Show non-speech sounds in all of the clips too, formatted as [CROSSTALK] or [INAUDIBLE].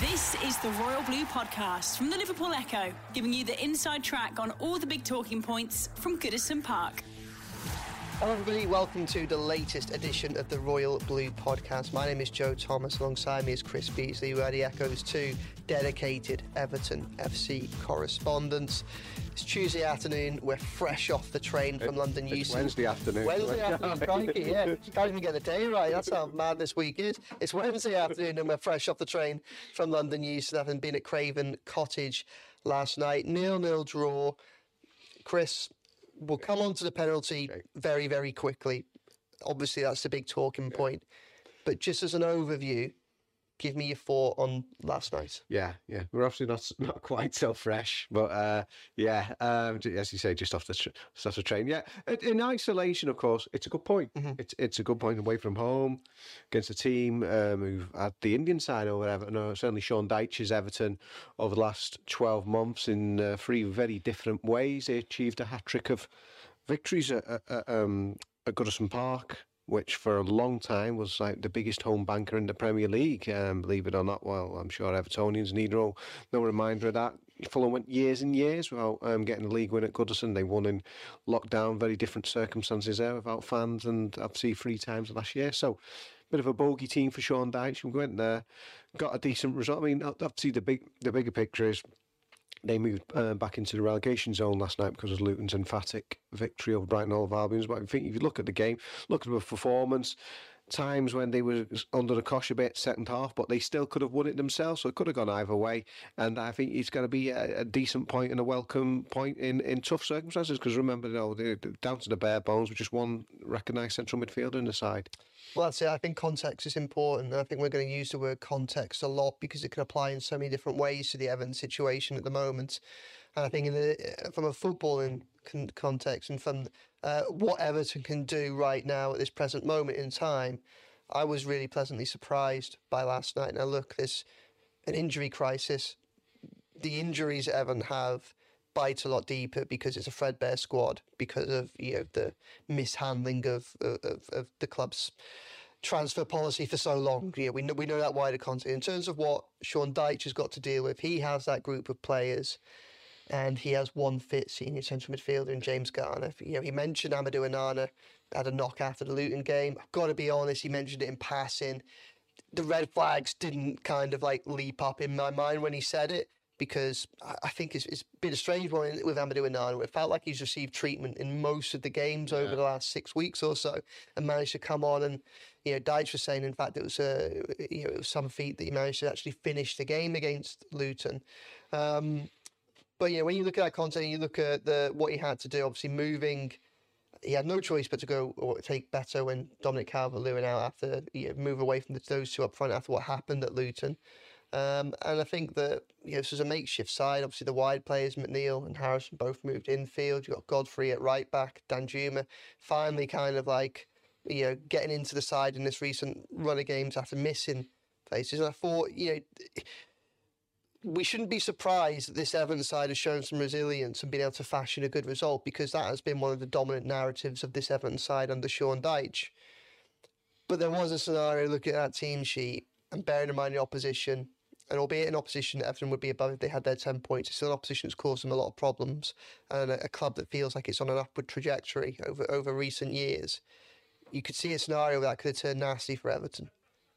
This is the Royal Blue Podcast from the Liverpool Echo, giving you the inside track on all the big talking points from Goodison Park. Hello, everybody. Welcome to the latest edition of the Royal Blue Podcast. My name is Joe Thomas. Alongside me is Chris Beesley, who are the Echoes two dedicated Everton FC correspondents. It's Tuesday afternoon. We're fresh off the train from London It's Euston. Wednesday afternoon. Wednesday afternoon, crikey, yeah. Can't even get the day right. That's how mad this week is. It's Wednesday afternoon and we're fresh off the train from London Euston, having been at Craven Cottage last night. Nil-nil draw. Chris, we'll come on to the penalty very, very quickly. Obviously, that's the big talking point. But just as an overview, give me your thought on last night. Yeah, yeah. We're obviously not [LAUGHS] not quite so fresh, but uh, yeah, um, as you say, just off the tr- just off the train. Yeah, in, isolation, of course, it's a good point. It's it's a good point away from home against a team um, who've had the Indian side over Everton. Or certainly, Sean Dyche's Everton over the last twelve months in uh, three very different ways. They achieved a hat trick of victories at, at, at, um, at Goodison Park. Which for a long time was like the biggest home banker in the Premier League, um, believe it or not. Well, I'm sure Evertonians need no, no reminder of that. Fulham went years and years without um, getting a league win at Goodison. They won in lockdown, very different circumstances there without fans, and obviously three times last year. So, bit of a bogey team for Sean Dyche. We went there, got a decent result. I mean, obviously the big the bigger picture is they moved uh, back into the relegation zone last night because of Luton's emphatic victory over Brighton Hove Albion. But I think if you look at the game, look at the performance, times when they were under the cosh a bit second half, but they still could have won it themselves. So it could have gone either way. And I think it's going to be a, a decent point and a welcome point in, in tough circumstances. Because remember, you know, down to the bare bones with just one recognised central midfielder in the side. Well, that's it. I think context is important. and I think we're going to use the word context a lot because it can apply in so many different ways to the Evans situation at the moment. And I think in the, from a footballing con- context and from uh, what Everton can do right now at this present moment in time, I was really pleasantly surprised by last night. Now, look, there's an injury crisis. The injuries Everton have bite a lot deeper because it's a threadbare squad because of you know the mishandling of of, of the club's transfer policy for so long. Yeah, we know we know that wider context. In terms of what Sean Dyche has got to deal with, he has that group of players, and he has one fit senior central midfielder in James Garner. You know, he mentioned Amadou Onana had a knock after the Luton game. I've got to be honest, he mentioned it in passing. The red flags didn't kind of like leap up in my mind when he said it because I- think it's, it's been a strange one with Amadou Onana. It felt like he's received treatment in most of the games over the last six weeks or so, and managed to come on. And you know, Dyche was saying, in fact, it was a you know it was some feat that he managed to actually finish the game against Luton. Um, but yeah, when you look at that content, you look at the what he had to do. Obviously, moving, he had no choice but to go or take Beto when Dominic Calvert-Lewin out after you know, move away from the, those two up front after what happened at Luton. Um, and I think that you know, this was a makeshift side. Obviously, the wide players, McNeil and Harrison, both moved infield. You got Godfrey at right back, Danjuma finally kind of like you know getting into the side in this recent run of games after missing places. And I thought you know we shouldn't be surprised that this Everton side has shown some resilience and been able to fashion a good result because that has been one of the dominant narratives of this Everton side under Sean Dyche. But there was a scenario looking at that team sheet and bearing in mind the opposition, and albeit an opposition Everton would be above if they had their 10 points, it's still an opposition that's caused them a lot of problems and a, a club that feels like it's on an upward trajectory over, over recent years. You could see a scenario that could have turned nasty for Everton,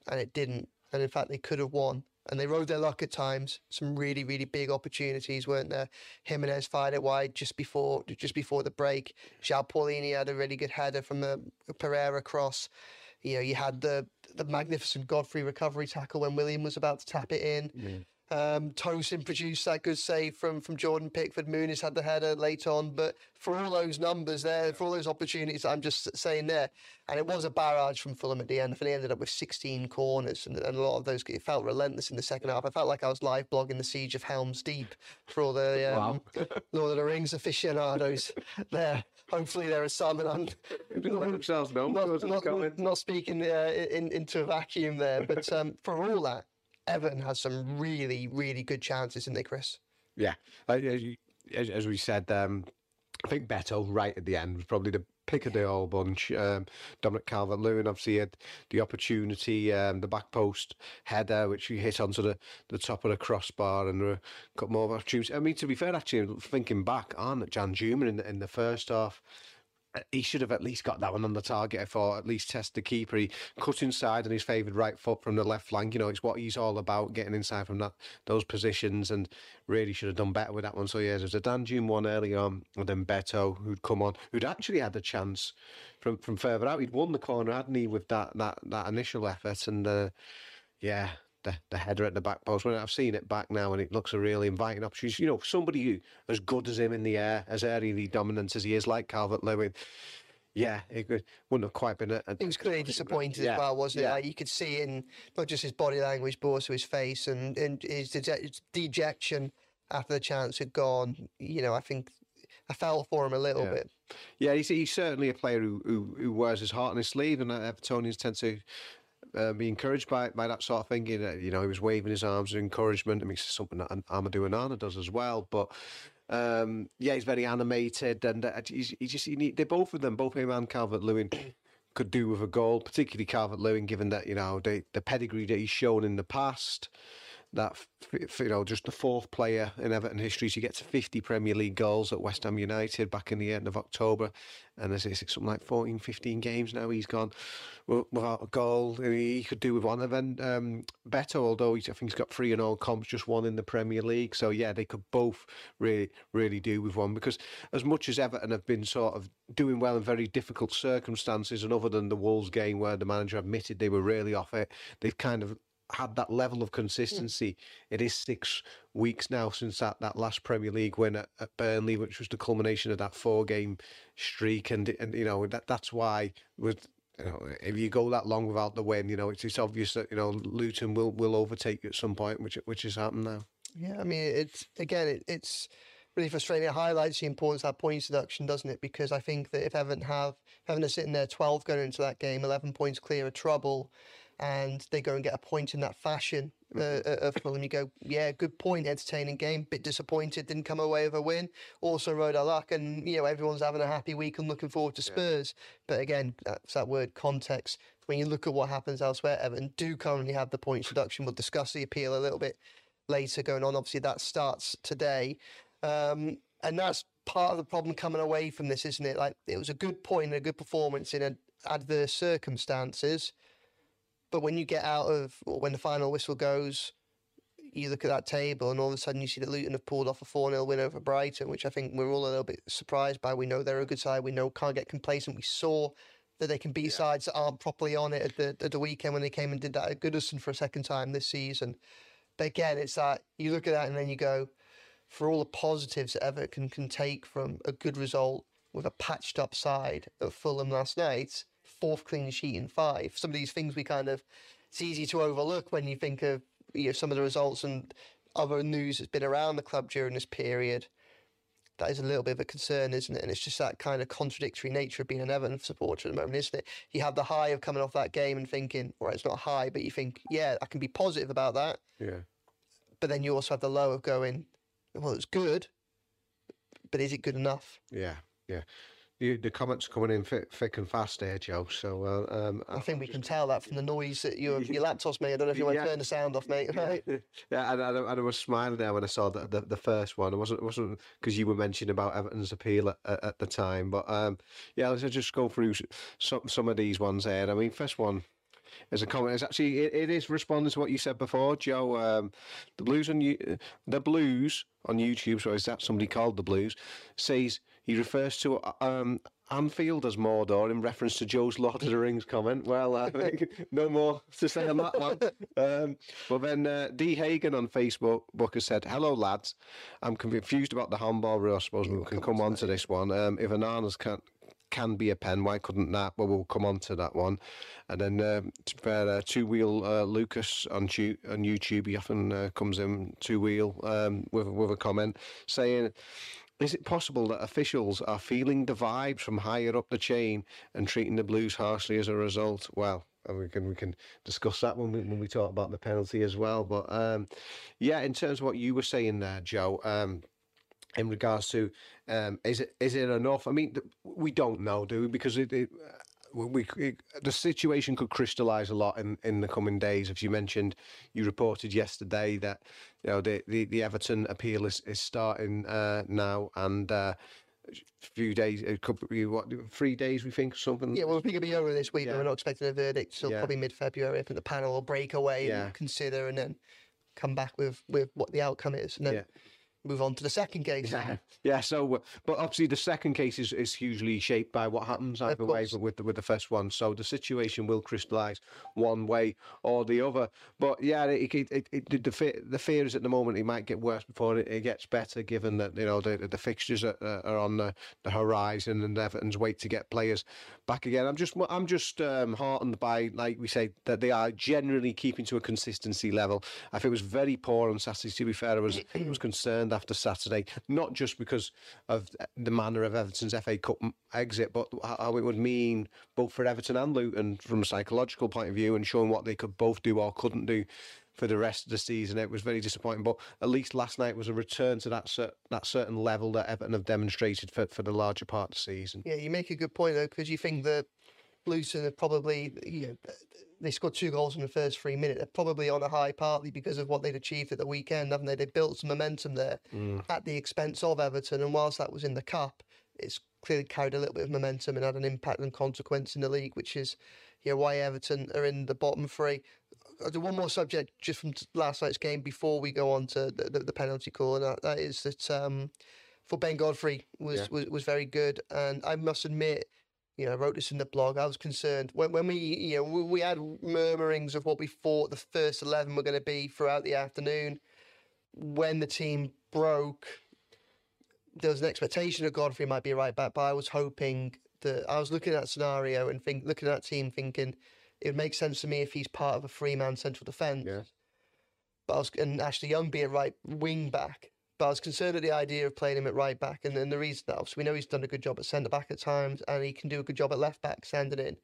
and it didn't. and in fact they could have won. And they rode their luck at times. Some really, really big opportunities, weren't there? Jimenez fired it wide just before just before the break. João Palhinha had a really good header from a, a Pereira cross. You know, you had the the magnificent Godfrey recovery tackle when Willian was about to tap it in. Um, Tosin produced that good save from from Jordan Pickford. Muniz had the header late on, but for all those numbers there, for all those opportunities, I'm just saying there, and it was a barrage from Fulham at the end. I think they ended up with 16 corners, and, and a lot of those it felt relentless in the second half. I felt like I was live blogging the siege of Helm's Deep for all the um, [LAUGHS] Lord of the Rings aficionados there. Hopefully, there are some, and I'm know. not, not, not speaking uh, in, into a vacuum there, but um, for all that, Everton has some really, really good chances, isn't they, Chris? Yeah, as, as, we said, um, I think Beto right at the end was probably the pick of the whole bunch. Um, Dominic Calvert-Lewin obviously had the opportunity, um, the back post header which he hit onto the, the top of the crossbar and uh, got more opportunities. I mean, to be fair, actually thinking back on Danjuma in in the first half. Uh, He should have at least got that one on the target. Thought at least test the keeper. He cut inside on his favoured right foot from the left flank. You know, it's what he's all about, getting inside from that those positions, and really should have done better with that one. So yeah, there's a Danjum one early on, and then Beto who'd come on, who'd actually had the chance from from further out. He'd won the corner, hadn't he, with that that that initial effort, and uh, yeah. The, the header at the back post. When I've seen it back now, and it looks a really inviting opportunity. You know, somebody who as good as him in the air, as aerially dominant as he is, like Calvert Lewin. Yeah, it could, wouldn't have quite been a, a He was clearly disappointed Yeah, as well, wasn't yeah. it? Like you could see in not just his body language, but also his face and, and his dejection after the chance had gone. You know, I think I fell for him a little Yeah. bit. Yeah, he's, he's certainly a player who, who who wears his heart on his sleeve, and uh, Evertonians tend to uh, be encouraged by by that sort of thing. You know, you know, he was waving his arms in encouragement. I mean, it's something that Am- Amadou Onana does as well. But um, yeah, he's very animated, and uh, he's, he just he need, they both of them, both him and Calvert Lewin. [COUGHS] Could do with a goal, particularly Calvert Lewin, given that you know the the pedigree that he's shown in the past. That you know, just the fourth player in Everton history to get to 50 Premier League goals at West Ham United back in the end of October, and there's something like 14, 15 games now he's gone without a goal. He could do with one. Then um, Beto, although I think he's got three in all comps, just one in the Premier League. So yeah, they could both really, really do with one because as much as Everton have been sort of doing well in very difficult circumstances, and other than the Wolves game where the manager admitted they were really off it, they've kind of had that level of hmm. consistency. It is six weeks now since that, that last Premier League win at, at Burnley, which was the culmination of that four game streak, and and you know that that's why with. You know, if you go that long without the win, you know it's, it's obvious that you know Luton will, will overtake you at some point, which which has happened now. Yeah, I mean, it's again, it, it's really frustrating. It highlights the importance of that points deduction, doesn't it? Because I think that if Everton have if Everton are sitting there twelve going into that game, eleven points clear of trouble, and they go and get a point in that fashion uh, uh, of Fulham, you go, yeah, good point, entertaining game. Bit disappointed, didn't come away with a win. Also rode our luck, and you know everyone's having a happy week and looking forward to Spurs. But again, that's that word context. When you look at what happens elsewhere, Everton do currently have the points reduction. We'll discuss the appeal a little bit later going on. Obviously, that starts today. Um, and that's part of the problem coming away from this, isn't it? Like, it was a good point and a good performance in a, adverse circumstances. But when you get out of, or when the final whistle goes, you look at that table and all of a sudden you see that Luton have pulled off a 4 0 win over Brighton, which I think we're all a little bit surprised by. We know they're a good side. We know can't get complacent. We saw that they can beat sides that aren't properly on it at the, at the weekend when they came and did that at Goodison for a second time this season. But again, it's that you look at that and then you go, for all the positives that Everton can take from a good result with a patched up side of Fulham last night, fourth clean sheet in five. Some of these things we kind of, it's easy to overlook when you think of you know, some of the results and other news that's been around the club during this period. That is a little bit of a concern, isn't it? And it's just that kind of contradictory nature of being an Everton supporter at the moment, isn't it? You have the high of coming off that game and thinking, right, it's not high, but you think, yeah, I can be positive about that. Yeah. But then you also have the low of going, well, it's good, but is it good enough? Yeah, yeah. You, the comments coming in thick, and fast there, Joe. So uh, um, I think we can tell that from the noise that your your laptop's made. I don't know if you want to turn the sound off, mate. [LAUGHS] Right? Yeah, and, and, I- and I was smiling there when I saw the the, the first one. It wasn't it wasn't because you were mentioning about Everton's appeal at, at, at the time, but um, yeah, let's just go through some some of these ones there. I mean, first one, as a comment. It's actually it, it is responding to what you said before, Joe. Um, the Blues on you, the Blues on YouTube. So is that somebody called the Blues? Says he refers to um, Anfield as Mordor in reference to Joe's Lord of the Rings comment. Well, I [LAUGHS] think no more to say on that one. Um, but then uh, D Hagen on Facebook book has said, "Hello lads, I'm confused about the handball rule. I suppose we can come on to this one. Um, if Onana's can't." Can be a pen. Why couldn't that? Well, we'll come on to that one. And then um, to fair, uh, two wheel uh, Lucas on, tu- on YouTube, he often uh, comes in two wheel um, with with a comment saying, is it possible that officials are feeling the vibes from higher up the chain and treating the Blues harshly as a result? Well, we can we can discuss that when we when we talk about the penalty as well. But um, yeah, in terms of what you were saying there, Joe. Um, in regards to um, is it is it enough? I mean, we don't know, do we? Because it, it we, we, the situation could crystallise a lot in, in the coming days. As you mentioned, you reported yesterday that you know the, the, the Everton appeal is, is starting uh, now, and uh, a few days, it could be what three days we think or something. Yeah, well, we think it'll be over this week, yeah. we're not expecting a verdict till yeah. probably mid February. I think the panel will break away yeah. and consider, and then come back with with what the outcome is, and then. Move on to the second case. Yeah, yeah. So, but obviously the second case is, is hugely shaped by what happens either way with the, with the first one. So the situation will crystallise one way or the other. But yeah, it, it, it, the fear, the fear is at the moment it might get worse before it, it gets better, given that you know the the fixtures are, are on the, the horizon and Everton's wait to get players back again. I'm just I'm just um, heartened by like we say that they are generally keeping to a consistency level. I think it was very poor on Saturday. To be fair, I was I was concerned after Saturday, not just because of the manner of Everton's FA Cup exit, but how it would mean both for Everton and Luton from a psychological point of view and showing what they could both do or couldn't do for the rest of the season. It was very disappointing, but at least last night was a return to that cer- that certain level that Everton have demonstrated for, for the larger part of the season. Yeah, you make a good point though, because you think that Luton have probably you know they scored two goals in the first three minutes. They're probably on a high partly because of what they'd achieved at the weekend, haven't they? They built some momentum there mm. at the expense of Everton, and whilst that was in the cup, it's clearly carried a little bit of momentum and had an impact and consequence in the league, which is you know, why Everton are in the bottom three. I'll do one more subject just from last night's game before we go on to the, the, the penalty call, and that, that is that um, for Ben Godfrey was, yeah. was was very good, and I must admit you know, I wrote this in the blog. I was concerned when when we, you know, we, we had murmurings of what we thought the first eleven were going to be throughout the afternoon. When the team broke, there was an expectation that Godfrey might be right back, but I was hoping that I was looking at that scenario and think, looking at that team, thinking it would make sense to me if he's part of a three-man central defence. Yeah. But I was, and Ashley Young be a right wing back. But I was concerned at the idea of playing him at right back, and, then the reason that obviously we know he's done a good job at centre back at times, and he can do a good job at left back, sending in.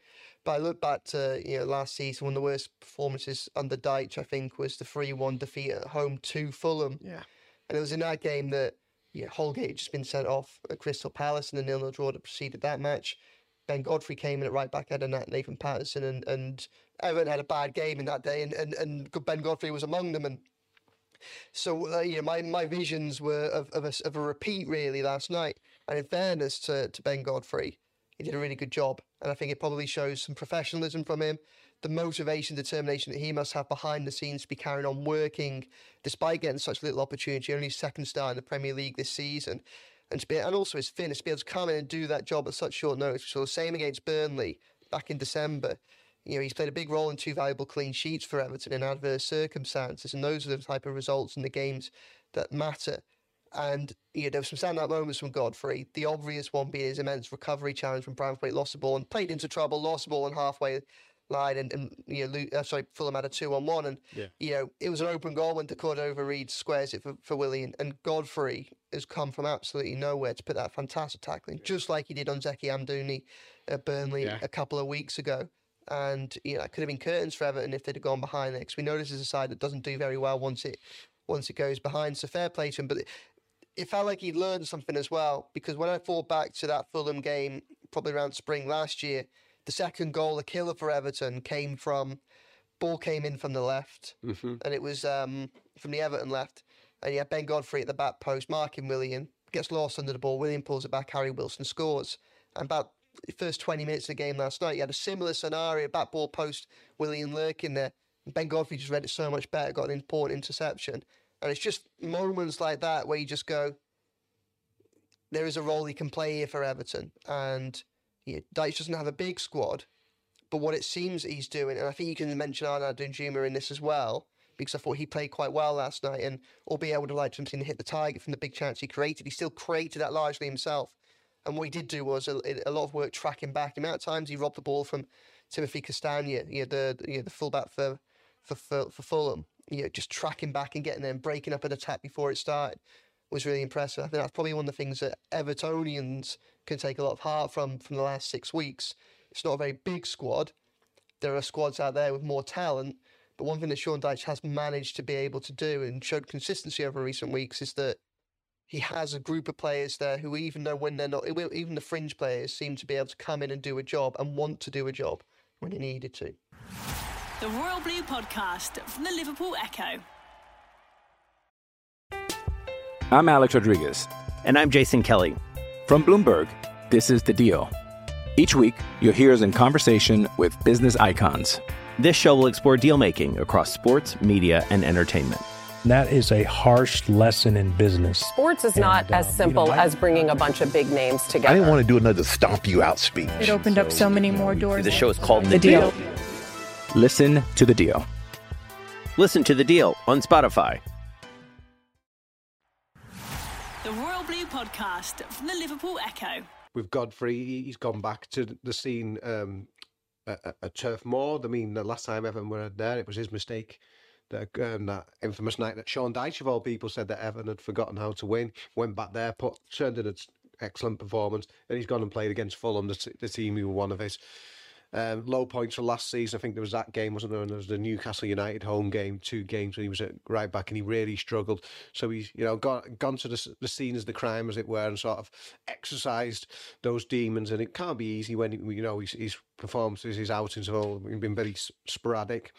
But I look back to you know last season, one of the worst performances under Dyche, I think, was the three-one defeat at home to Fulham. Yeah, and it was in that game that yeah, Holgate had just been sent off at Crystal Palace and the nil-nil draw that preceded that match. Ben Godfrey came in at right back, had a Nathan Patterson, and, and Everton had a bad game in that day, and, and, and Ben Godfrey was among them. And so, uh, you know, my, my visions were of, of, a, of a repeat really last night. And in fairness to, to Ben Godfrey, he did a really good job. And I think it probably shows some professionalism from him, the motivation, determination that he must have behind the scenes to be carrying on working despite getting such little opportunity, only second star in the Premier League this season. And to be, and also his fitness, to be able to come in and do that job at such short notice. So the same against Burnley back in December you know, he's played a big role in two valuable clean sheets for Everton in adverse circumstances, and those are the type of results in the games that matter. And you know, there were some standout moments from Godfrey. The obvious one being his immense recovery challenge from Braithwaite, lost the ball and played into trouble, lost the ball on halfway line, and, and you know, uh, sorry, Fulham had a two on one, and yeah. you know, it was an open goal when the Cordova-Reid squares it for, for Willian, and Godfrey has come from absolutely nowhere to put that fantastic tackling, just like he did on Zeki Amdouni at Burnley yeah. a couple of weeks ago and you know, it could have been curtains for Everton if they'd have gone behind there. Because we know this is a side that doesn't do very well once it once it goes behind. So fair play to him, but it, it felt like he'd learned something as well. Because when I thought back to that Fulham game, probably around spring last year, the second goal, the killer for Everton, came from ball came in from the left, mm-hmm. and it was um, from the Everton left, and you had Ben Godfrey at the back post, marking Willian, gets lost under the ball. Willian pulls it back. Harry Wilson scores. And about first 20 minutes of the game last night. You had a similar scenario, back ball post, Willian Lurkin there. Ben Godfrey just read it so much better, got an important interception. And it's just moments like that where you just go, there is a role he can play here for Everton. And yeah, Dyche doesn't have a big squad, but what it seems he's doing, and I think you can mention Arnaud Danjuma in this as well, because I thought he played quite well last night, and albeit I would have liked to hit the target from the big chance he created, he still created that largely himself. And what he did do was a, a lot of work tracking back. The amount of times he robbed the ball from Timothy Castagne, you know, the you know, the fullback for for for, for Fulham, you know, just tracking back and getting there and breaking up an attack before it started was really impressive. I think that's probably one of the things that Evertonians can take a lot of heart from from the last six weeks. It's not a very big squad. There are squads out there with more talent, but one thing that Sean Dyche has managed to be able to do and showed consistency over recent weeks is that he has a group of players there who, even though when they're not, even the fringe players, seem to be able to come in and do a job and want to do a job when he needed to. The Royal Blue Podcast from the Liverpool Echo. I'm Alex Rodriguez. And I'm Jason Kelly. From Bloomberg, this is The Deal. Each week, you'll hear us in conversation with business icons. This show will explore deal making across sports, media, and entertainment. That is a harsh lesson in business. Sports is not as um, simple you know, I- as bringing a bunch of big names together. I didn't want to do another stomp you out speech. It opened up so many more doors. The show is called The, The deal. Deal. Listen to The Deal. Listen to The Deal on Spotify. The Royal Blue Podcast from the Liverpool Echo. with Godfrey, he- he's gone back to the scene um, at, at- at Turf Moor. I mean, the last time Everton were there, it was his mistake. That, um, that infamous night that Sean Dyche, of all people, said that Everton had forgotten how to win. Went back there, put turned in an excellent performance, and he's gone and played against Fulham, the, t- the team who were one of his um, low points from last season. I think there was that game, wasn't there? And there was the Newcastle United home game, two games when he was at right back, and he really struggled. So he's you know gone gone to the, the scene as the crime, as it were, and sort of exercised those demons. And it can't be easy when you know his, his performances, his outings have all been very sporadic.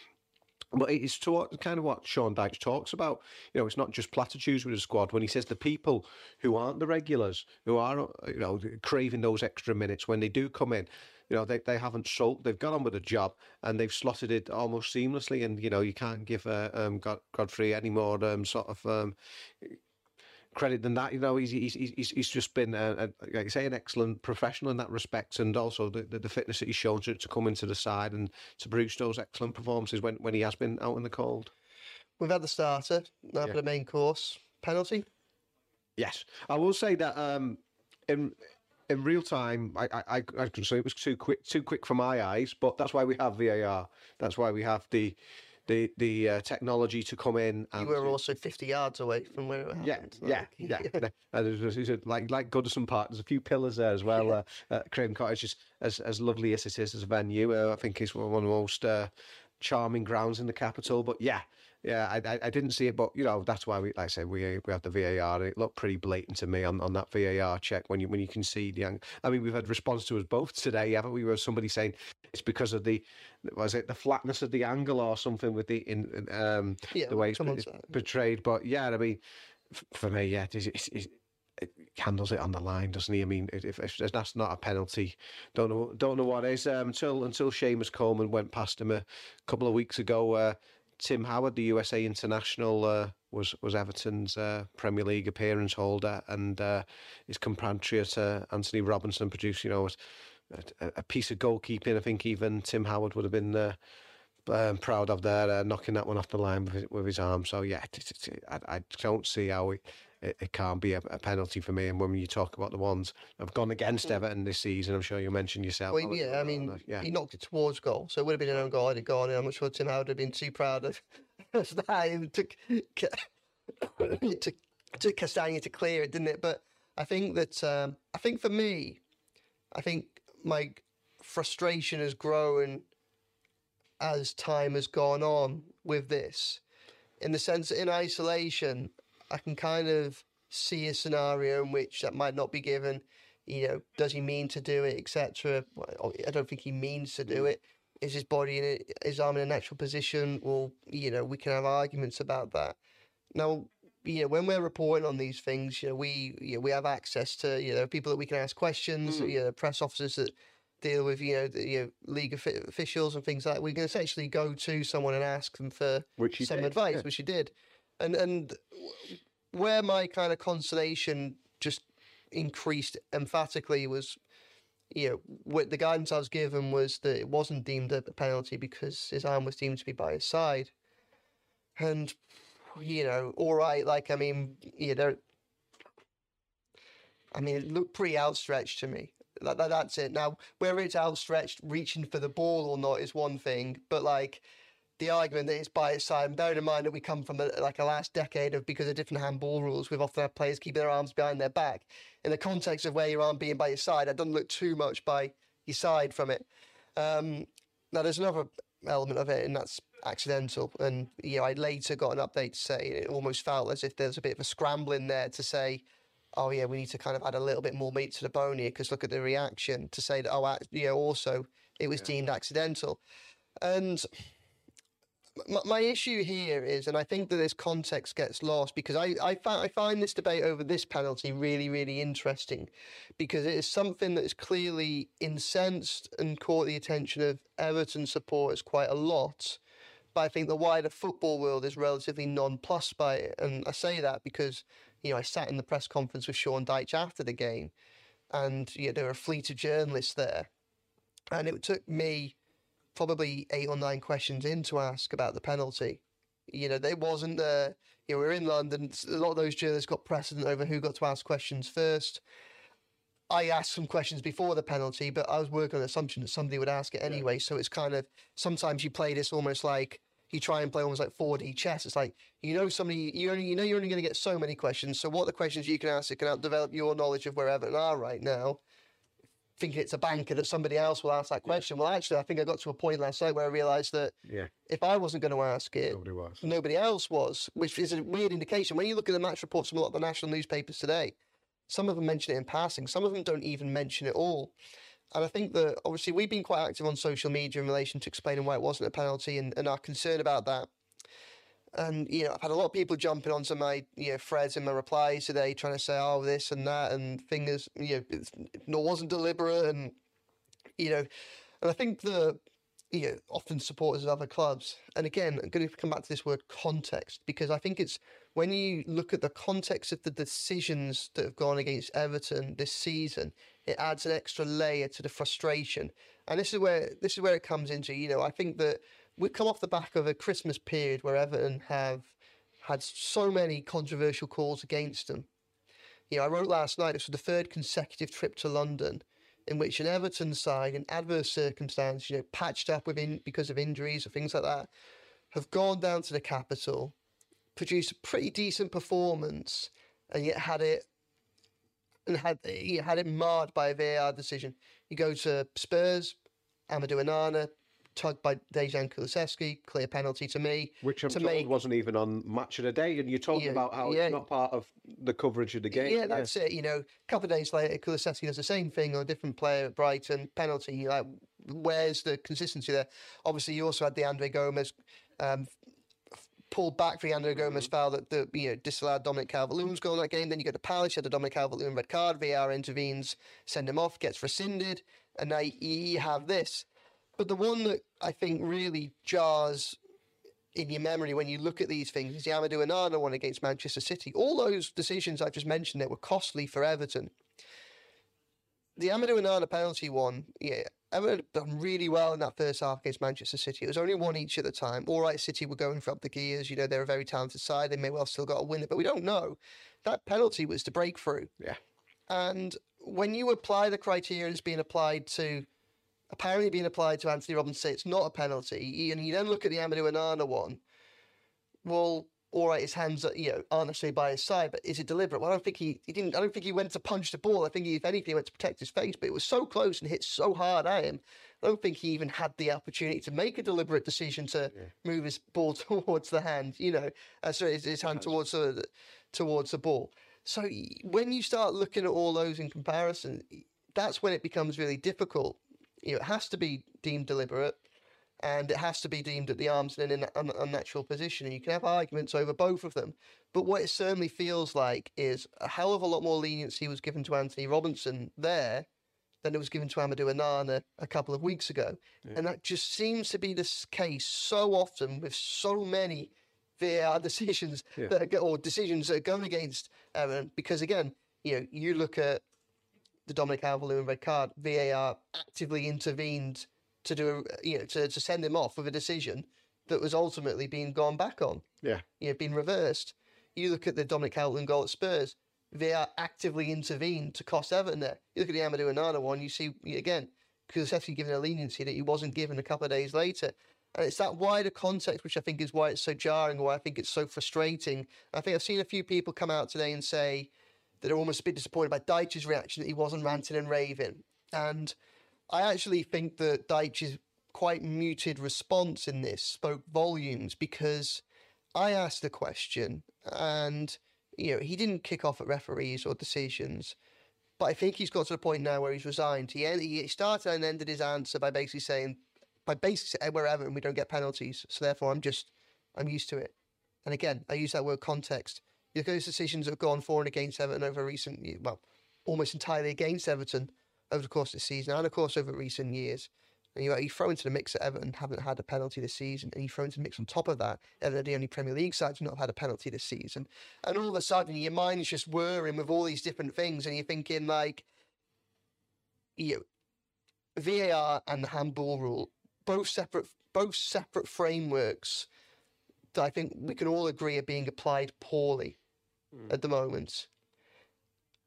But it's to what, kind of what Sean Dyche talks about. You know, it's not just platitudes with the squad. When he says the people who aren't the regulars, who are, you know, craving those extra minutes, when they do come in, you know, they, they haven't sulked. They've got on with the job and they've slotted it almost seamlessly. And, you know, you can't give uh, um, God, Godfrey any more um, sort of um, credit than that. You know, he's he's he's, he's just been, a, a, like you say, an excellent professional in that respect, and also the, the, the fitness that he's shown to, to come into the side and to produce those excellent performances when, when he has been out in the cold. We've had the starter, now Yeah. for the main course. Penalty? Yes, I will say that um, in in real time, I, I I I can say it was too quick too quick for my eyes, but that's why we have VAR. That's why we have the the the uh, technology to come in. You And were also 50 yards away from where it Yeah, happened. yeah, like- yeah. And there's, there's, there's, like like Goodison Park, there's a few pillars there as well. Uh, uh, Craven Cottage, is, as as lovely as it is as a venue, uh, I think it's one of the most uh, charming grounds in the capital. But yeah, yeah, I, I I didn't see it, but you know that's why we like I said we we have the VAR, and it looked pretty blatant to me on, on that VAR check when you when you can see the. I mean, we've had response to us both today, haven't we? Where somebody saying it's because of the was it the flatness of the angle or something with the in um Yeah, the way it's, it's portrayed. But yeah, I mean, for me, yeah, it, it, it, it handles it on the line, doesn't he? I mean, if, if if that's not a penalty, don't know don't know what is. Um, until until Seamus Coleman went past him a couple of weeks ago. Uh, Tim Howard, the USA international, uh, was was Everton's uh, Premier League appearance holder, and uh, his compatriot uh, Antonee Robinson produced, you know, a, a piece of goalkeeping. I think even Tim Howard would have been. Uh, um, proud of there, uh, knocking that one off the line with his, with his arm. So yeah, I, I don't see how it, it, it can't be a, a penalty for me. And when you talk about the ones that have gone against Everton this season, I'm sure you mentioned yourself. Well, yeah, I mean, yeah, he knocked it towards goal, so it would have been an own goal had it gone in. I'm not sure Tim Howard would have been too proud of [LAUGHS] that. It [COUGHS] took, took Castagne to clear it, didn't it? But I think that, um, I think for me, I think my frustration has grown as time has gone on with this. In the sense that in isolation, I can kind of see a scenario in which that might not be given. You know, does he mean to do it, etc. I don't think he means to do it. Is his body in a, his arm in a natural position? Well, you know, we can have arguments about that. Now, you know, when we're reporting on these things, you know, we you know, we have access to you know people that we can ask questions, Mm. you know, press officers that deal with you know the you know, league offi- officials and things like that. We can essentially go to someone and ask them for some did, advice, yeah. which you did, and and where my kind of consolation just increased emphatically was. You know, what the guidance I was given was that it wasn't deemed a penalty because his arm was deemed to be by his side. And you know, all right, like I mean, you know, I mean, it looked pretty outstretched to me. That, that that's it. Now, whether it's outstretched, reaching for the ball or not is one thing, but like the argument that it's by its side, and bearing in mind that we come from a, like a last decade of because of different handball rules, we've often had players keeping their arms behind their back. In the context of where your arm being by your side, it doesn't look too much by your side from it. Um, now, there's another element of it, and that's accidental. And you know, I later got an update to say it almost felt as if there's a bit of a scrambling there to say, oh yeah, we need to kind of add a little bit more meat to the bone here because look at the reaction to say that oh, you know, also it was deemed accidental, and. My, my issue here is, and I think that this context gets lost because I, I, fi- I find this debate over this penalty really, really interesting because it is something that has clearly incensed and caught the attention of Everton supporters quite a lot. But I think the wider football world is relatively nonplussed by it. And I say that because, you know, I sat in the press conference with Sean Dyche after the game and you know, there were a fleet of journalists there. And it took me probably eight or nine questions in to ask about the penalty. You know, there wasn't the, you know, we are in London, A lot of those journalists got precedent over who got to ask questions first. I asked some questions before the penalty, but I was working on the assumption that somebody would ask it anyway. So it's kind of sometimes you play this almost like you try and play almost like 4D chess. It's like you know somebody you only you know you're only going to get so many questions. So what are the questions you can ask that can help develop your knowledge of where Everton are right now. Thinking it's a banker that somebody else will ask that question. Well, actually, I think I got to a point last night where I realised that Yeah, if I wasn't going to ask it, nobody was. nobody else was, which is a weird indication. When you look at the match reports from a lot of the national newspapers today, some of them mention it in passing, some of them don't even mention it all. And I think that obviously we've been quite active on social media in relation to explaining why it wasn't a penalty and, and our concern about that. And you know, I've had a lot of people jumping onto my you know threads and my replies today, trying to say, "Oh, this and that," and fingers, you know, it wasn't deliberate, and you know, and I think the you know, often supporters of other clubs. And again, I'm going to come back to this word context because I think it's when you look at the context of the decisions that have gone against Everton this season, it adds an extra layer to the frustration. And this is where this is where it comes into. You know, I think that we come off the back of a Christmas period where Everton have had so many controversial calls against them. You know, I wrote last night. This was the third consecutive trip to London in which an Everton side, in adverse circumstance, you know, patched up within because of injuries or things like that, have gone down to the capital, produced a pretty decent performance, and yet had it and had you had it marred by a VAR decision. You go to Spurs, Amadou Onana, tugged by Dejan Kulusevski, clear penalty to me. Which I'm to told make- wasn't even on Match of the Day, and you're talking Yeah, about how yeah. it's not part of the coverage of the game. Yeah, that's it. You know, a couple of days later, Kulusevski does the same thing on a different player at Brighton. Penalty. Like, where's the consistency there? Obviously, you also had the Andre Gomes um, pulled back for the Andre Gomes Mm-hmm. foul that the you know disallowed Dominic Calvert-Lewin's goal in that game. Then you go to Palace, you had the Dominic Calvert-Lewin red card. VAR intervenes, send him off, gets rescinded, and now you have this. But the one that I think really jars in your memory when you look at these things is the Amadou Onana one against Manchester City. All those decisions I've just mentioned that were costly for Everton. The Amadou Onana penalty one, yeah, Everton had done really well in that first half against Manchester City. It was only one each at the time. All right, City were going for up the gears. You know, they're a very talented side. They may well still got a winner, but we don't know. That penalty was the breakthrough. Yeah. And when you apply the criteria that's being applied to, apparently being applied to Antonee Robinson, it's not a penalty. And you then look at the Amadou Onana one. Well, all right, his hands are, you know, aren't necessarily by his side, but is it deliberate? Well, I don't think he, he didn't. I don't think he went to punch the ball. I think he, if anything, he went to protect his face. But it was so close and hit so hard at him. I don't think he even had the opportunity to make a deliberate decision to move his ball [LAUGHS] towards the hand. You know, uh, sorry, his, his hand towards the towards the ball. So when you start looking at all those in comparison, that's when it becomes really difficult. You know, it has to be deemed deliberate. and it has to be deemed that the arm's in an un- unnatural position. And you can have arguments over both of them. But what it certainly feels like is a hell of a lot more leniency was given to Antonee Robinson there than it was given to Amadou Onana a couple of weeks ago. Yeah. And that just seems to be the case so often with so many VAR [LAUGHS] decisions yeah. that are, or decisions that are going against. Because again, you know, you look at the Dominic Calvert-Lewin red card, VAR actively intervened to do a, you know to, to send him off with a decision that was ultimately being gone back on. Yeah, you know, being reversed. You look at the Dominic Calvert goal at Spurs. They are actively intervened to cost Everton there. You look at the Amadou Onana one. You see again because he's actually given a leniency that he wasn't given a couple of days later. And it's that wider context, which I think is why it's so jarring, why I think it's so frustrating. I think I've seen a few people come out today and say that they're almost a bit disappointed by Dyche's reaction that he wasn't ranting and raving. And I actually think that Dyche's quite muted response in this spoke volumes because I asked the question and you know he didn't kick off at referees or decisions, but I think he's got to the point now where he's resigned. He he started and ended his answer by basically saying, by basically saying, wherever and we don't get penalties, so therefore I'm just I'm used to it. And again, I use that word context. Those decisions have gone for and against Everton over recent, well, almost entirely against Everton over the course of the season and of course over recent years. And you, you throw into the mix that Everton haven't had a penalty this season, and you throw into the mix on top of that, Everton are the only Premier League side to not have had a penalty this season. And all of a sudden, your mind's just whirring with all these different things, and you're thinking, like, you know, VAR and the handball rule, both separate, both separate frameworks that I think we can all agree are being applied poorly mm. at the moment.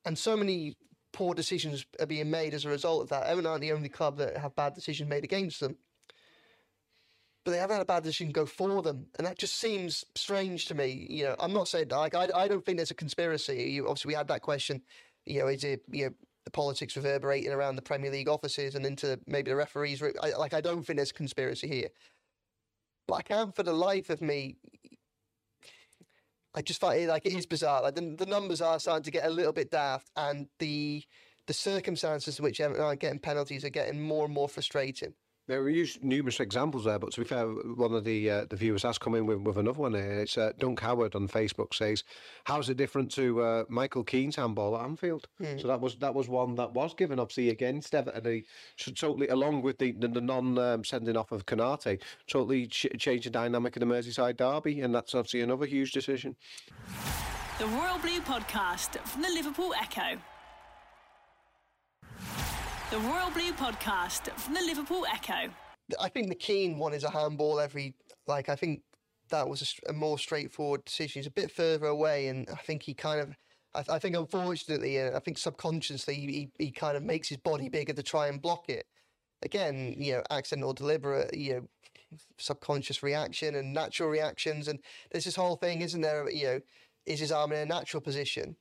And so many poor decisions are being made as a result of that. Everton aren't the only club that have bad decisions made against them. But they haven't had a bad decision go for them, and that just seems strange to me. You know, I'm not saying like I, I don't think there's a conspiracy. You, obviously, we had that question. You know, is it you know the politics reverberating around the Premier League offices and into maybe the referees? I, like I don't think there's conspiracy here. But I can't for the life of me I just find it like it is bizarre. Like the, the numbers are starting to get a little bit daft, and the the circumstances in which Everton are getting penalties are getting more and more frustrating. There were used numerous examples there, but to be fair, one of the uh, the viewers has come in with, with another one here. It's uh, Dunk Howard on Facebook says, "How's it different to uh, Michael Keane's handball at Anfield?" Hmm. So that was that was one that was given obviously against Everton. He should totally, along with the the, the non um, sending off of Konate, totally ch- change the dynamic of the Merseyside derby, and that's obviously another huge decision. The Royal Blue Podcast from the Liverpool Echo. The Royal Blue Podcast from the Liverpool Echo. I think the Keane one is a handball every. Like, I think that was a, a more straightforward decision. He's a bit further away, and I think he kind of. I, I think, unfortunately, uh, I think subconsciously he, he kind of makes his body bigger to try and block it. Again, you know, accidental, deliberate, you know, subconscious reaction and natural reactions, and there's this whole thing, isn't there? You know, is his arm in a natural position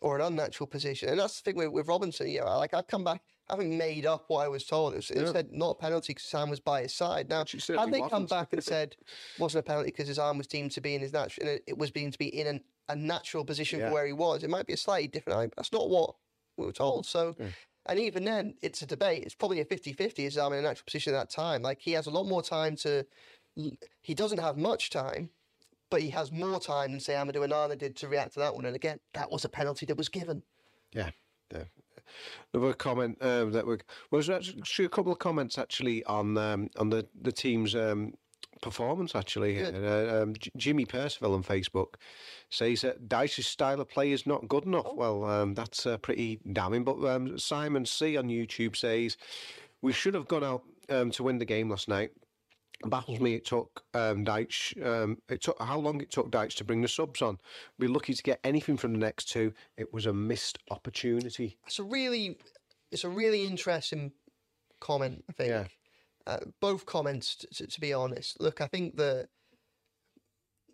or an unnatural position? And that's the thing with, with Robinson. You know, like I've come back having made up what I was told. It, was, it yeah. said not a penalty because Sam was by his side. Now, had they wasn't. come back and [LAUGHS] said wasn't a penalty because his arm was deemed to be in his natural, it was deemed to be in an, a natural position yeah. for where he was, it might be a slightly different. That's not what we were told. So. Yeah. And even then, it's a debate. It's probably a 50 50 his arm in a natural position at that time. Like, he has a lot more time to. He doesn't have much time, but he has more time than, say, Amadou Onana did to react to that one. And again, that was a penalty that was given. Yeah. yeah. Another comment um, that we well, there's actually a couple of comments actually on um, on the the team's um, performance. Actually, uh, um, Jimmy Percival on Facebook says that Dyche's style of play is not good enough. Well, um, that's uh, pretty damning. But um, Simon C on YouTube says we should have gone out to win the game last night baffles me. It took um, Dyche. Um, it took how long it took Dyche to bring the subs on. Be lucky to get anything from the next two. It was a missed opportunity. It's a really, it's a really interesting comment. I think. Yeah. Uh, both comments, to, to, be honest. Look, I think that.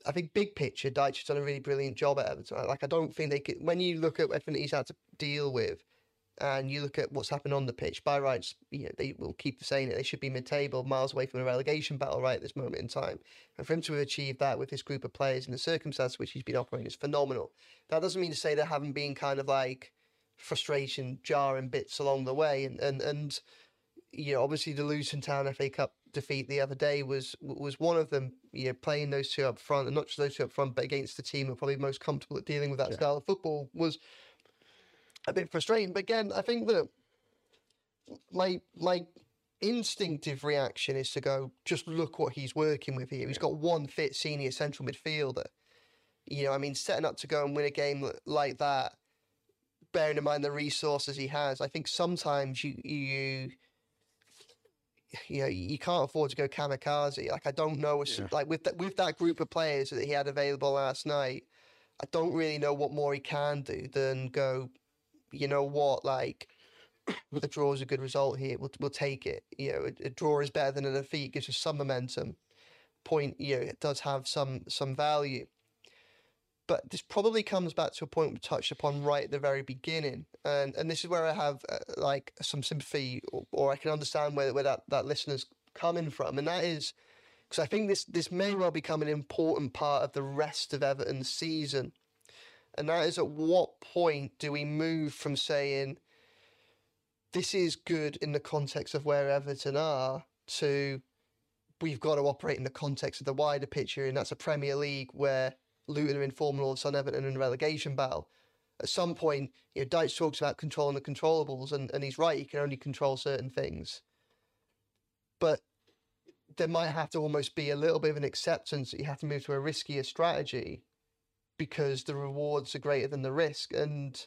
I think big picture, Dyche has done a really brilliant job at Everton. Like, I don't think they could. When you look at everything he's had to deal with, and you look at what's happened on the pitch, by rights, you know, they will keep saying it. They should be mid-table, miles away from a relegation battle right at this moment in time. And for him to have achieved that with this group of players in the circumstances which he's been operating is phenomenal. That doesn't mean to say there haven't been kind of like frustration, jarring bits along the way. And and and you know, obviously the Luton Town FA Cup defeat the other day was was one of them. You know, playing those two up front, and not just those two up front, but against the team who are probably most comfortable at dealing with that Yeah. style of football was a bit frustrating. But again, I think that my my instinctive reaction is to go, just look what he's working with here. He's got one fit senior central midfielder. You know, I mean, setting up to go and win a game like that, bearing in mind the resources he has, I think sometimes you you you know you can't afford to go kamikaze. Like I don't know, Yeah. like with that with that group of players that he had available last night, I don't really know what more he can do than go. You know what, like. [CLEARS THROAT] A draw is a good result here. We'll, we'll take it. You know, a, a draw is better than a defeat. Gives us some momentum. Point, you know, it does have some some value but this probably comes back to a point we touched upon right at the very beginning, and and this is where I have uh, like some sympathy, or, or I can understand where where that that listener's coming from, and that is because I think this this may well become an important part of the rest of Everton's season, and that is at what point do we move from saying this is good in the context of where Everton are to we've got to operate in the context of the wider picture, and that's a Premier League where Luton are in form and all Everton in a relegation battle. At some point, you know, Dyche talks about controlling the controllables, and, and he's right, he can only control certain things. But there might have to almost be a little bit of an acceptance that you have to move to a riskier strategy because the rewards are greater than the risk. And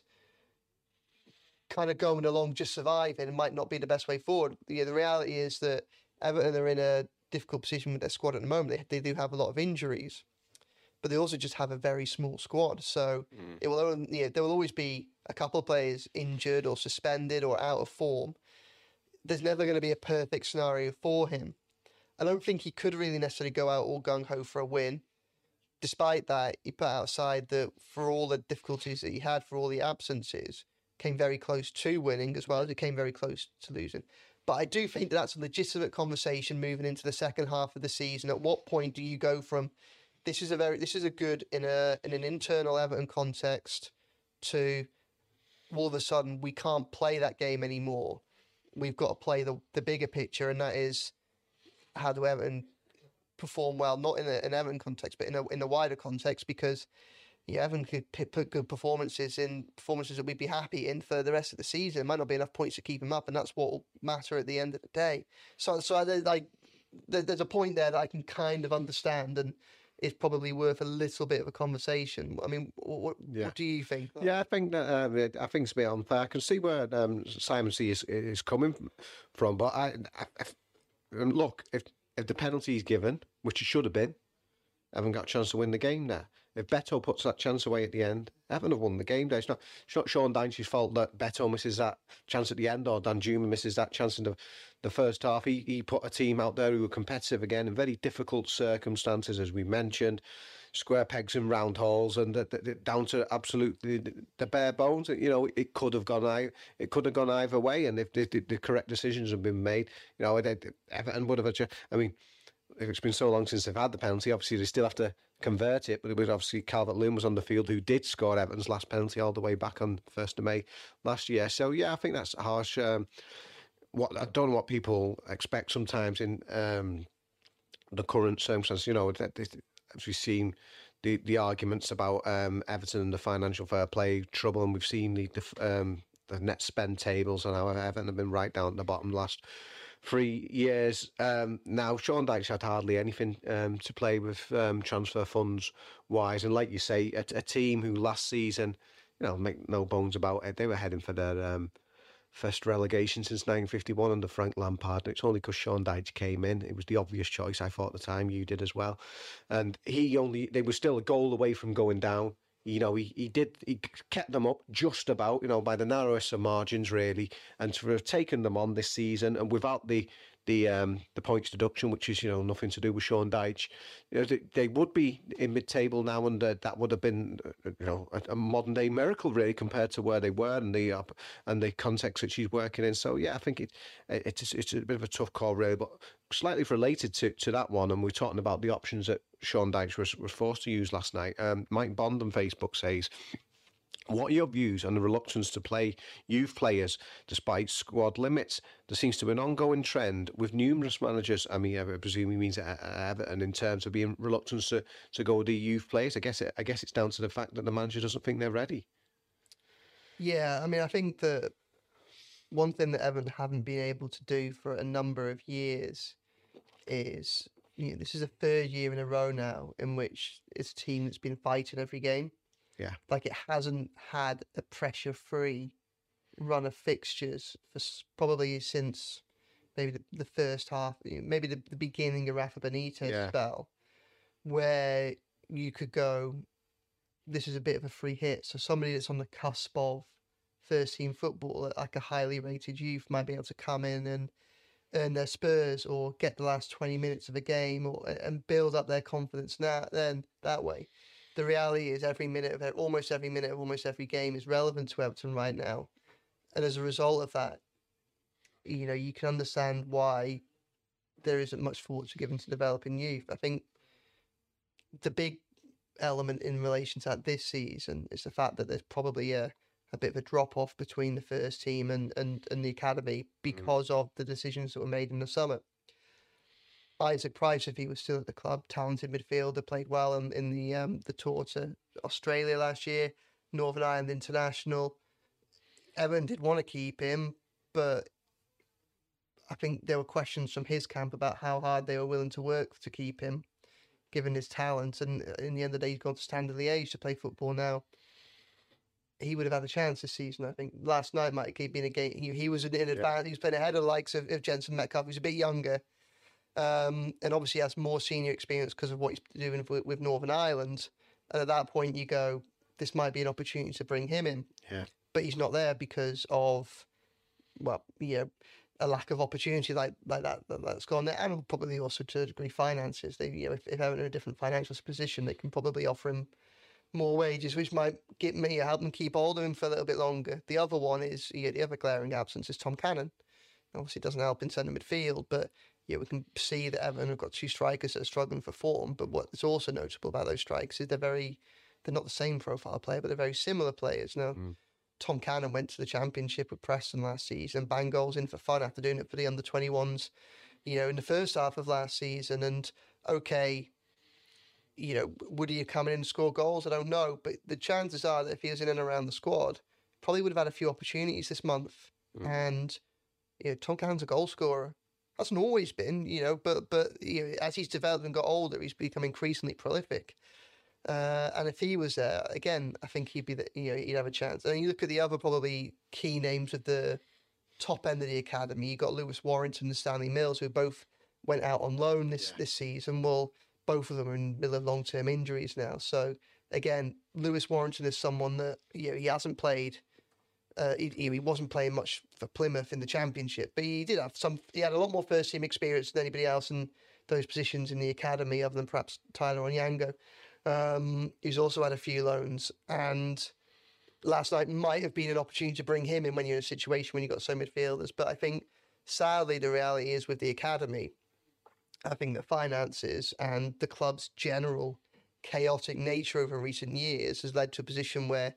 kind of going along just surviving might not be the best way forward. Yeah, the reality is that Everton are in a difficult position with their squad at the moment. They, they do have a lot of injuries, but they also just have a very small squad. So mm. it will only, yeah, there will always be a couple of players injured or suspended or out of form. There's never going to be a perfect scenario for him. I don't think he could really necessarily go out all gung ho for a win. Despite that, he put outside that for all the difficulties that he had, for all the absences, came very close to winning as well as it came very close to losing. But I do think that that's a legitimate conversation moving into the second half of the season. At what point do you go from this is a very this is a good in a in an internal Everton context to all of a sudden we can't play that game anymore. We've got to play the the bigger picture, and that is how do Everton perform well, not in a, an Everton context, but in a in a wider context, because yeah, Everton could p- put good performances in performances that we'd be happy in for the rest of the season. It might not be enough points to keep him up, and that's what will matter at the end of the day. So, so I, like, there, there's a point there that I can kind of understand, and is probably worth a little bit of a conversation. I mean, what, Yeah. what do you think? Yeah, I think that um, I think it's a bit unfair. I can see where um, Simon C is is coming from, but I, I, I look if if the penalty is given, which it should have been, haven't got a chance to win the game there. If Beto puts that chance away at the end, Everton have won the game there. It's not, it's not Sean Dyche's fault that Beto misses that chance at the end or Danjuma misses that chance in the, the first half. He, he put a team out there who were competitive again in very difficult circumstances, as we mentioned. Square pegs and round holes, and the, the, down to absolutely the, bare bones. You know, it could have gone it could have gone either way, and if the, the, correct decisions had been made, you know, Everton would have. I mean, it's been so long since they've had the penalty. Obviously, they still have to convert it. But it was obviously Calvert Lewin was on the field who did score Everton's last penalty all the way back on first of May last year. So yeah, I think that's harsh. Um, what I don't know what people expect sometimes in um, the current circumstances. You know, that- as we've seen. The, the arguments about um, Everton and the financial fair play trouble, and we've seen the the, um, the net spend tables and how Everton have been right down at the bottom last three years. Um, now, Sean Dyche had hardly anything um, to play with um, transfer funds wise. And like you say, a, a team who last season, you know, make no bones about it, they were heading for their um, first relegation since 1951 under Frank Lampard. And it's only because Sean Dyche came in. It was the obvious choice, I thought, at the time. You did as well. And he only, they were still a goal away from going down. You know, he, he did, he kept them up just about, you know, by the narrowest of margins, really. And to have taken them on this season and without the, the um the points deduction, which is you know nothing to do with Sean Dyche, you know they, would be in mid-table now, and uh, that would have been uh, you know a, a modern day miracle really compared to where they were and the uh, and the context that she's working in. So yeah, I think it it's it's a bit of a tough call really, but slightly related to, to that one, and we're talking about the options that Sean Dyche was, was forced to use last night. Um, Mike Bond on Facebook says What are your views on the reluctance to play youth players despite squad limits? There seems to be an ongoing trend with numerous managers. I mean, I presume he means uh, uh, Everton in terms of being reluctant to, to go with the youth players. I guess it, I guess it's down to the fact that the manager doesn't think they're ready. Yeah, I mean, I think that one thing that Everton haven't been able to do for a number of years is you know, this is a third year in a row now in which it's a team that's been fighting every game. Yeah. Like it hasn't had a pressure free run of fixtures for probably since maybe the, the first half, maybe the, the beginning of Rafa Benitez yeah. spell, where you could go, this is a bit of a free hit. So somebody that's on the cusp of first team football, uh, like a highly rated youth, might be able to come in and earn their spurs or get the last 20 minutes of a game or and build up their confidence now then that way the reality is every minute of almost every minute of almost every game is relevant to Everton right now, and as a result of that, you know you can understand why there isn't much thought to given to developing youth. I think the big element in relation to that this season is the fact that there's probably a, a bit of a drop off between the first team and, and, and the academy mm. because mm. of the decisions that were made in the summer. Isaac Price, if he was still at the club, talented midfielder, played well in, in the um, the tour to Australia last year, Northern Ireland International. Everton did want to keep him, but I think there were questions from his camp about how hard they were willing to work to keep him, given his talent. And uh, in the end of the day, he's gone to Standard Liège to play football now. He would have had a chance this season. I think last night might have been a game. He, he was in advance. Yeah. He was playing ahead of the likes of, of Jenson Metcalfe. He was a bit younger um, and obviously has more senior experience because of what he's doing with, with, Northern Ireland. And at that point, you go, this might be an opportunity to bring him in. Yeah. But he's not there because of, well, yeah, a lack of opportunity like like that, that that's gone there, and probably also to a degree finances. They, you know, if, if they're in a different financial position, they can probably offer him more wages, which might get me help them keep hold of him for a little bit longer. The other one is yeah, the other glaring absence is Tom Cannon. Obviously, it doesn't help in centre midfield, but yeah, we can see that Everton have got two strikers that are struggling for form. But what's also notable about those strikers is they're very, they're not the same profile player, but they're very similar players. Now, mm. Tom Cannon went to the championship with Preston last season, bang goals in for fun after doing it for the under 21s, you know, in the first half of last season. And okay, you know, would he have come in and score goals? I don't know. But the chances are that if he was in and around the squad, probably would have had a few opportunities this month. Mm. And, you know, Tom Cannon's a goal scorer hasn't always been, you know, but but you know, as he's developed and got older, he's become increasingly prolific. Uh, and if he was there again, I think he'd be the, you know he'd have a chance. And you look at the other probably key names of the top end of the academy. You got Lewis Warrington and Stanley Mills, who both went out on loan this yeah. this season. Well, both of them are in the middle of long term injuries now. So again, Lewis Warrington is someone that you know he hasn't played uh, he, he wasn't playing much for Plymouth in the Championship, but he did have some. He had a lot more first team experience than anybody else in those positions in the academy, other than perhaps Tyler Onyango. Um, he's also had a few loans, and last night might have been an opportunity to bring him in when you're in a situation when you've got so midfielders. But I think sadly the reality is with the academy, I think the finances and the club's general chaotic nature over recent years has led to a position where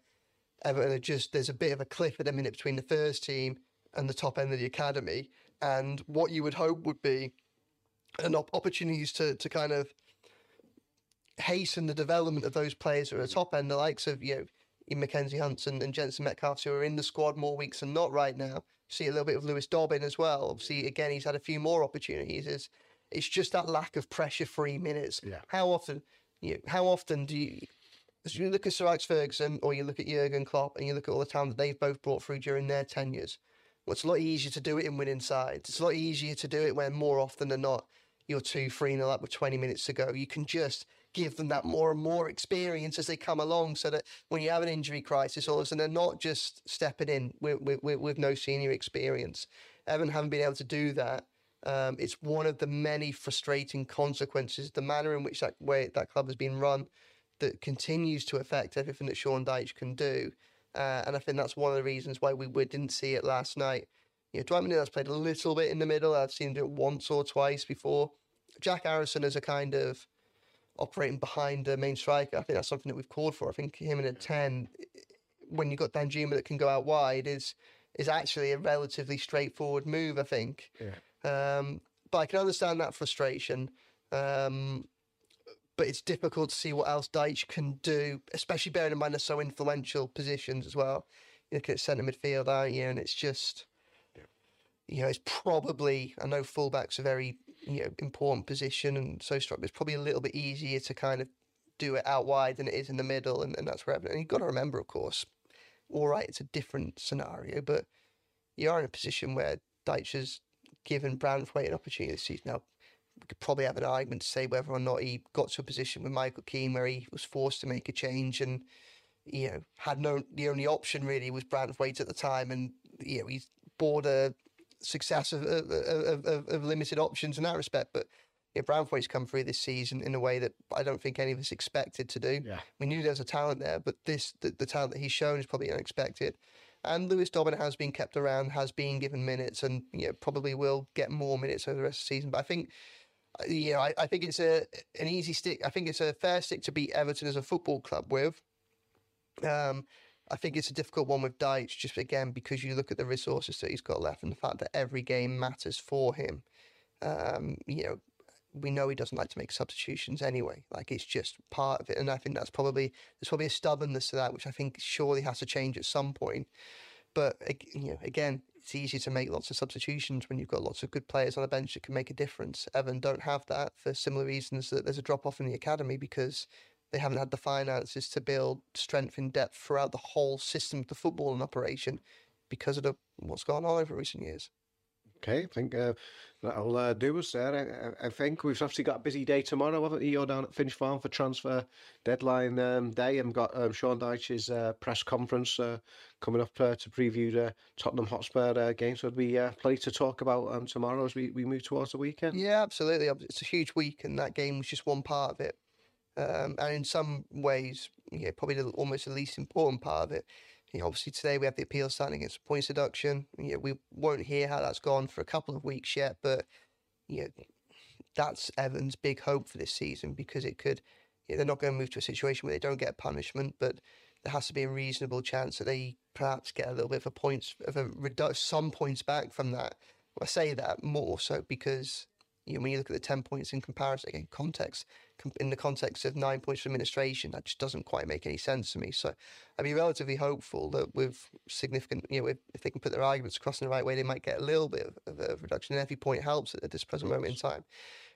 Everton are just there's a bit of a cliff at the minute between the first team and the top end of the academy, and what you would hope would be an op- opportunities to to kind of hasten the development of those players who are at the top end, the likes of you know. Mackenzie Hunts and, and Jenson Metcalfe, who are in the squad more weeks than not right now. See a little bit of Lewis Dobbin as well. Obviously, again, he's had a few more opportunities. It's, it's just that lack of pressure free minutes. Yeah. How often, you know, how often do you as you look at Sir Alex Ferguson or you look at Jurgen Klopp and you look at all the talent that they've both brought through during their tenures, well, it's a lot easier to do it in winning sides. It's a lot easier to do it when more often than not you're two, three nil up with 20 minutes to go. You can just give them that more and more experience as they come along so that when you have an injury crisis, all of a sudden they're not just stepping in with, with, with no senior experience. Everton haven't been able to do that. Um, it's one of the many frustrating consequences, the manner in which that way that club has been run that continues to affect everything that Sean Dyche can do. Uh, and I think that's one of the reasons why we, we didn't see it last night. You know, Dwight McNeil played a little bit in the middle. I've seen him do it once or twice before. Jack Harrison is a kind of operating behind the main striker. I think that's something that we've called for. I think him in a 10 when you've got Danjuma that can go out wide is is actually a relatively straightforward move, I think. Yeah. Um, but I can understand that frustration. Um, but it's difficult to see what else Dyche can do, especially bearing in mind they're so influential positions as well. You look at centre midfield, aren't you? And it's just, you know, it's probably, I know fullback's a very, you know, important position and so strong, but it's probably a little bit easier to kind of do it out wide than it is in the middle. And, and that's where, and you've got to remember, of course, all right, it's a different scenario, but you are in a position where Dyche has given Branthwaite an opportunity this season. Now, could probably have an argument to say whether or not he got to a position with Michael Keane where he was forced to make a change and you know had no the only option really was Branthwaite at the time, and you know he's bought a success of, of, of, of limited options in that respect, but. Yeah, Branthwaite's come through this season in a way that I don't think any of us expected to do. Yeah. We knew there was a talent there, but this the, the talent that he's shown is probably unexpected. And Lewis Dobbin has been kept around, has been given minutes, and you know, probably will get more minutes over the rest of the season. But I think you know, I, I think it's a an easy stick. I think it's a fair stick to beat Everton as a football club with. Um, I think it's a difficult one with Dyche, just again because you look at the resources that he's got left and the fact that every game matters for him. Um, you know, we know he doesn't like to make substitutions anyway. Like it's just part of it, and I think that's probably there's probably a stubbornness to that, which I think surely has to change at some point. But you know, again, it's easy to make lots of substitutions when you've got lots of good players on the bench that can make a difference. Everton don't have that for similar reasons that there's a drop off in the academy because they haven't had the finances to build strength and depth throughout the whole system of the football and operation because of the, what's gone on over recent years. Okay, I think uh, that'll uh, do us there. I, I think we've obviously got a busy day tomorrow, haven't you? You're down at Finch Farm for transfer deadline um, day and got um, Sean Dyche's uh, press conference uh, coming up uh, to preview the Tottenham Hotspur uh, game. So it'll be uh, plenty to talk about um, tomorrow as we, we move towards the weekend. Yeah, absolutely. It's a huge week, and that game was just one part of it. Um, and in some ways, yeah, probably the, almost the least important part of it. You know, obviously today we have the appeal standing against points deduction. You know, we won't hear how that's gone for a couple of weeks yet, but you know, that's Everton's big hope for this season because it could. You know, they're not going to move to a situation where they don't get punishment, but there has to be a reasonable chance that they perhaps get a little bit of a points of a some points back from that. I say that more so because you know, when you look at the 10 points in comparison, again, context, in the context of nine points for administration, that just doesn't quite make any sense to me. So I'd be relatively hopeful that with significant, you know, if, if they can put their arguments across in the right way, they might get a little bit of, of a reduction. And every point helps at, at this present moment in time.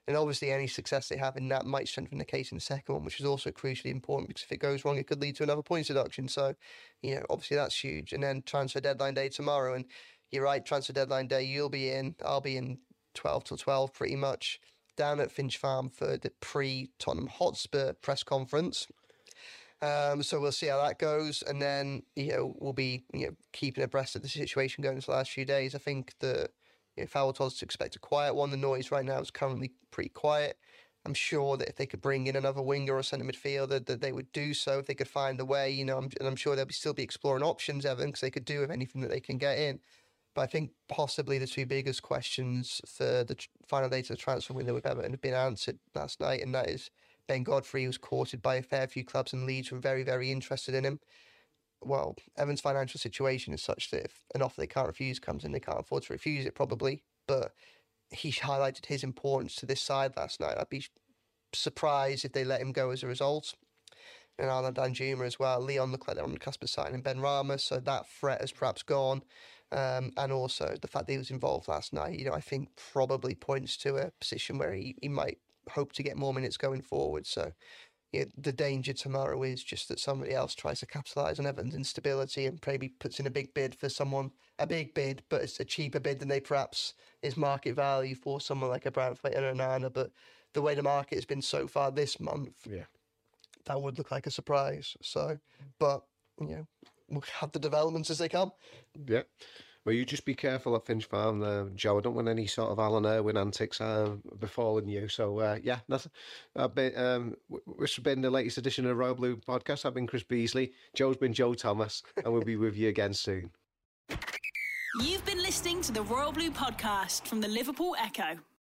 And obviously, any success they have in that might strengthen the case in the second one, which is also crucially important because if it goes wrong, it could lead to another points deduction. So, you know, obviously that's huge. And then transfer deadline day tomorrow. And you're right, transfer deadline day, you'll be in, I'll be in 12 till 12 pretty much down at Finch Farm for the pre Tottenham Hotspur press conference. Um, so we'll see how that goes, and then you know we'll be you know keeping abreast of the situation going into the last few days. I think the you know, Fowl told us to expect a quiet one. The noise right now is currently pretty quiet. I'm sure that if they could bring in another winger or centre midfielder, that they would do so if they could find a way. You know, I'm, and I'm sure they'll be, still be exploring options, Evan, because they could do with anything that they can get in. But I think possibly the two biggest questions for the final days of the transfer window with Everton have been answered last night, and that is Ben Godfrey was courted by a fair few clubs, and Leeds were very, very interested in him. Well, Everton's financial situation is such that if an offer they can't refuse comes in, they can't afford to refuse it probably. But he highlighted his importance to this side last night. I'd be surprised if they let him go as a result. And Arnaut Danjuma as well. Lyon looked like they're on the cusp of signing Benrahma, so that threat has perhaps gone. Um, and also the fact that he was involved last night, you know, I think probably points to a position where he, he might hope to get more minutes going forward. So yeah, the danger tomorrow is just that somebody else tries to capitalise on Everton's instability and maybe puts in a big bid for someone, a big bid, but it's a cheaper bid than they perhaps is market value for someone like a Branthwaite and Onana. But the way the market has been so far this month, Yeah. that would look like a surprise. So, but you know, have the developments as they come. Yeah. Well, you just be careful at Finch Farm, uh, Joe. I don't want any sort of Alan Irwin antics uh, befalling you. So, uh, yeah, that's I've been, um, w- this has been the latest edition of the Royal Blue Podcast. I've been Chris Beesley. Joe's been Joe Thomas, and we'll be with you again soon. You've been listening to the Royal Blue Podcast from the Liverpool Echo.